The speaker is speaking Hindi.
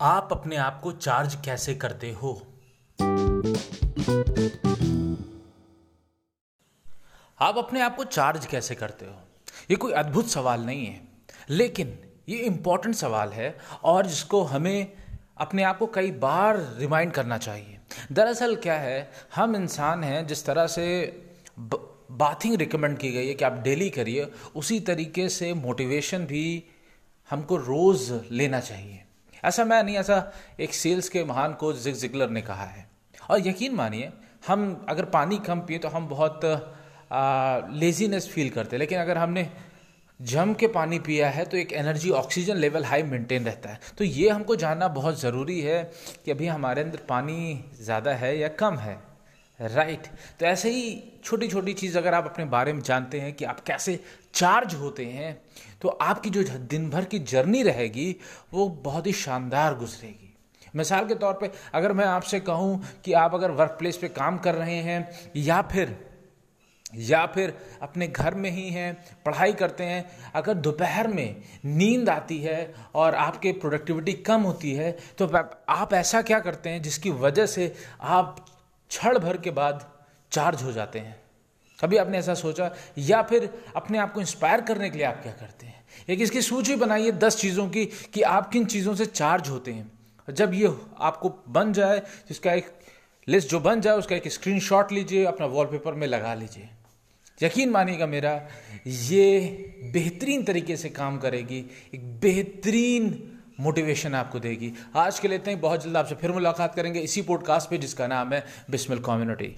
आप अपने आप को चार्ज कैसे करते हो? आप अपने आप को चार्ज कैसे करते हो? ये कोई अद्भुत सवाल नहीं है, लेकिन ये इंपॉर्टेंट सवाल है और जिसको हमें अपने आप को कई बार रिमाइंड करना चाहिए। दरअसल क्या है, हम इंसान हैं, जिस तरह से बाथिंग रिकमेंड की गई है कि आप डेली करिए, उसी तरीके से मोटिवेशन भी हमको रोज़ लेना चाहिए। ऐसा मैं नहीं, ऐसा एक सेल्स के महान कोच जिग जिगलर ने कहा है। और यकीन मानिए, हम अगर पानी कम पिए तो हम बहुत लेजीनेस फील करते हैं। लेकिन अगर हमने जम के पानी पिया है तो एक energy oxygen level high maintain रहता है। तो ये हमको जानना बहुत ज़रूरी है कि अभी हमारे अंदर पानी ज़्यादा है या कम है। Right right. तो ऐसे ही छोटी छोटी चीज़ अगर आप अपने बारे में जानते हैं कि आप कैसे चार्ज होते हैं तो आपकी जो दिन भर की जर्नी रहेगी, वो बहुत ही शानदार गुजरेगी मिसाल के तौर पे अगर मैं आपसे कहूँ कि आप अगर वर्क प्लेस पे काम कर रहे हैं, या फिर या फिर अपने घर में ही हैं, पढ़ाई करते हैं, अगर दोपहर में नींद आती है और आपके प्रोडक्टिविटी कम होती है तो आप ऐसा क्या करते हैं जिसकी वजह से आप क्षण भर के बाद चार्ज हो जाते हैं। कभी आपने ऐसा सोचा? या फिर अपने आप को इंस्पायर करने के लिए आप क्या करते हैं? एक इसकी सूची बनाइए दस चीज़ों की कि आप किन चीज़ों से चार्ज होते हैं। जब ये आपको बन जाए, जिसका एक लिस्ट जो बन जाए, उसका एक स्क्रीनशॉट लीजिए, अपना वॉलपेपर में लगा लीजिए। यकीन मानिएगा मेरा, ये बेहतरीन तरीके से काम करेगी। एक बेहतरीन मोटिवेशन आपको देगी। आज के लिए ही। बहुत जल्द आपसे फिर मुलाकात करेंगे इसी पॉडकास्ट पे जिसका नाम है बिस्मिल कम्युनिटी।